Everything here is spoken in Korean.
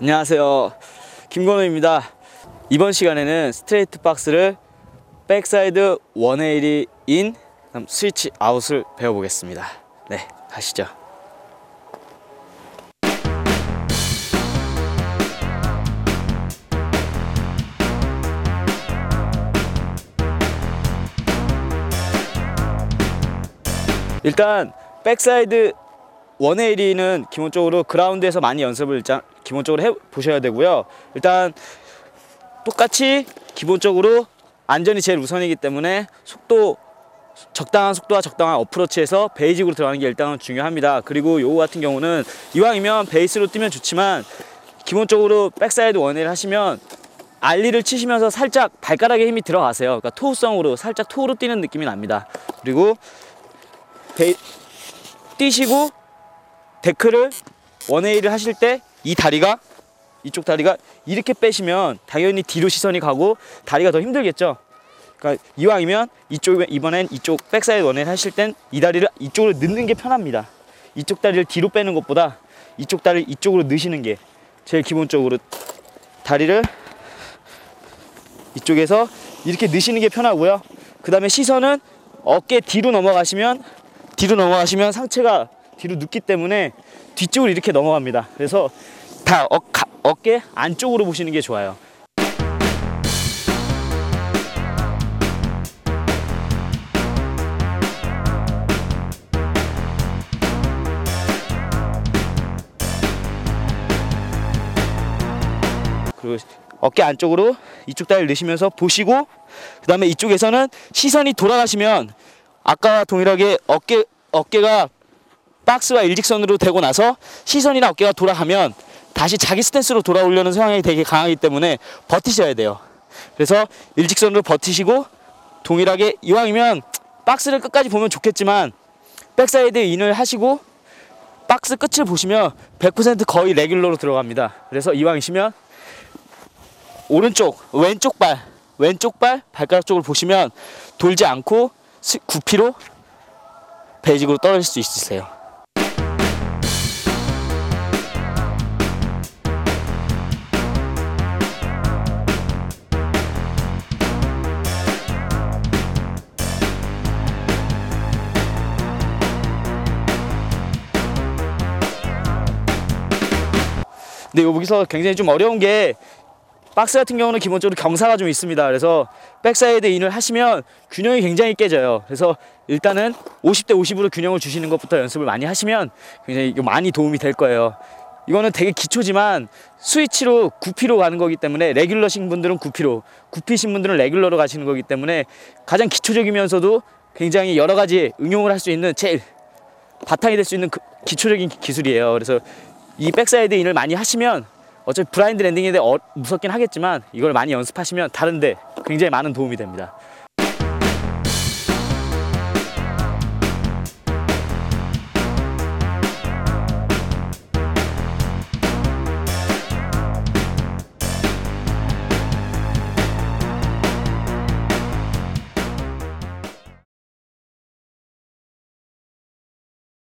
안녕하세요. 김건우입니다. 이번 시간에는 straight box를 backside 180 in switch out을 배워보겠습니다. 네, 가시죠. 일단 backside 180는 기본적으로 그라운드에서 많이 연습을 기본적으로 해 보셔야 되고요. 일단 똑같이 기본적으로 안전이 제일 우선이기 때문에 속도 적당한 속도와 적당한 어프로치에서 basic으로 들어가는 게 일단은 중요합니다. 그리고 요거 같은 경우는 이왕이면 베이스로 뛰면 좋지만 기본적으로 backside one eighty를 하시면 ollie를 치시면서 살짝 발가락에 힘이 들어가세요. 그러니까 toe성으로 살짝 toe로 뛰는 느낌이 납니다. 그리고 베이, 뛰시고 데크를 one eighty를 하실 때 이 다리가 이쪽 다리가 이렇게 빼시면 당연히 뒤로 시선이 가고 다리가 더 힘들겠죠. 그러니까 이왕이면 이쪽 이번엔 이쪽 backside one eighty 하실 땐 이 다리를 이쪽으로 넣는 게 편합니다. 이쪽 다리를 뒤로 빼는 것보다 이쪽 다리를 이쪽으로 넣으시는 게 제일 기본적으로 다리를 이쪽에서 이렇게 넣으시는 게 편하고요. 그 다음에 시선은 어깨 뒤로 넘어가시면 뒤로 넘어가시면 상체가 뒤로 눕기 때문에 뒤쪽으로 이렇게 넘어갑니다. 그래서 다 어, 가, 어깨 안쪽으로 보시는 게 좋아요. 어깨 안쪽으로 이쪽 다리를 넣으시면서 보시고 그 다음에 이쪽에서는 시선이 돌아가시면 아까와 동일하게 어깨 어깨가 박스와 일직선으로 되고 나서 시선이나 어깨가 돌아가면 다시 자기 스탠스로 돌아오려는 성향이 되게 강하기 때문에 버티셔야 돼요. 그래서 일직선으로 버티시고 동일하게 이왕이면 박스를 끝까지 보면 좋겠지만 backside in을 하시고 박스 끝을 보시면 100% 거의 레귤러로 들어갑니다. 그래서 이왕이시면 오른쪽 왼쪽 발 왼쪽 발 발가락 쪽을 보시면 돌지 않고 스- 구피로 베이직으로 떨어질 수 있으세요. 근데 여기서 굉장히 좀 어려운 게 박스 같은 경우는 기본적으로 경사가 좀 있습니다. 그래서 backside in을 하시면 균형이 굉장히 깨져요. 그래서 일단은 50대 50으로 균형을 주시는 것부터 연습을 많이 하시면 굉장히 많이 도움이 될 거예요. 이거는 되게 기초지만 스위치로 9피로 가는 거기 때문에 regular신 분들은 goofy로, goofy신 분들은 regular로 가시는 거기 때문에 가장 기초적이면서도 굉장히 여러 가지 응용을 할 수 있는 제일 바탕이 될 수 있는 그 기초적인 기술이에요. 그래서 이 backside in을 많이 하시면 어차피 브라인드 대해 어, 무섭긴 하겠지만 이걸 많이 연습하시면 다른데 굉장히 많은 도움이 됩니다.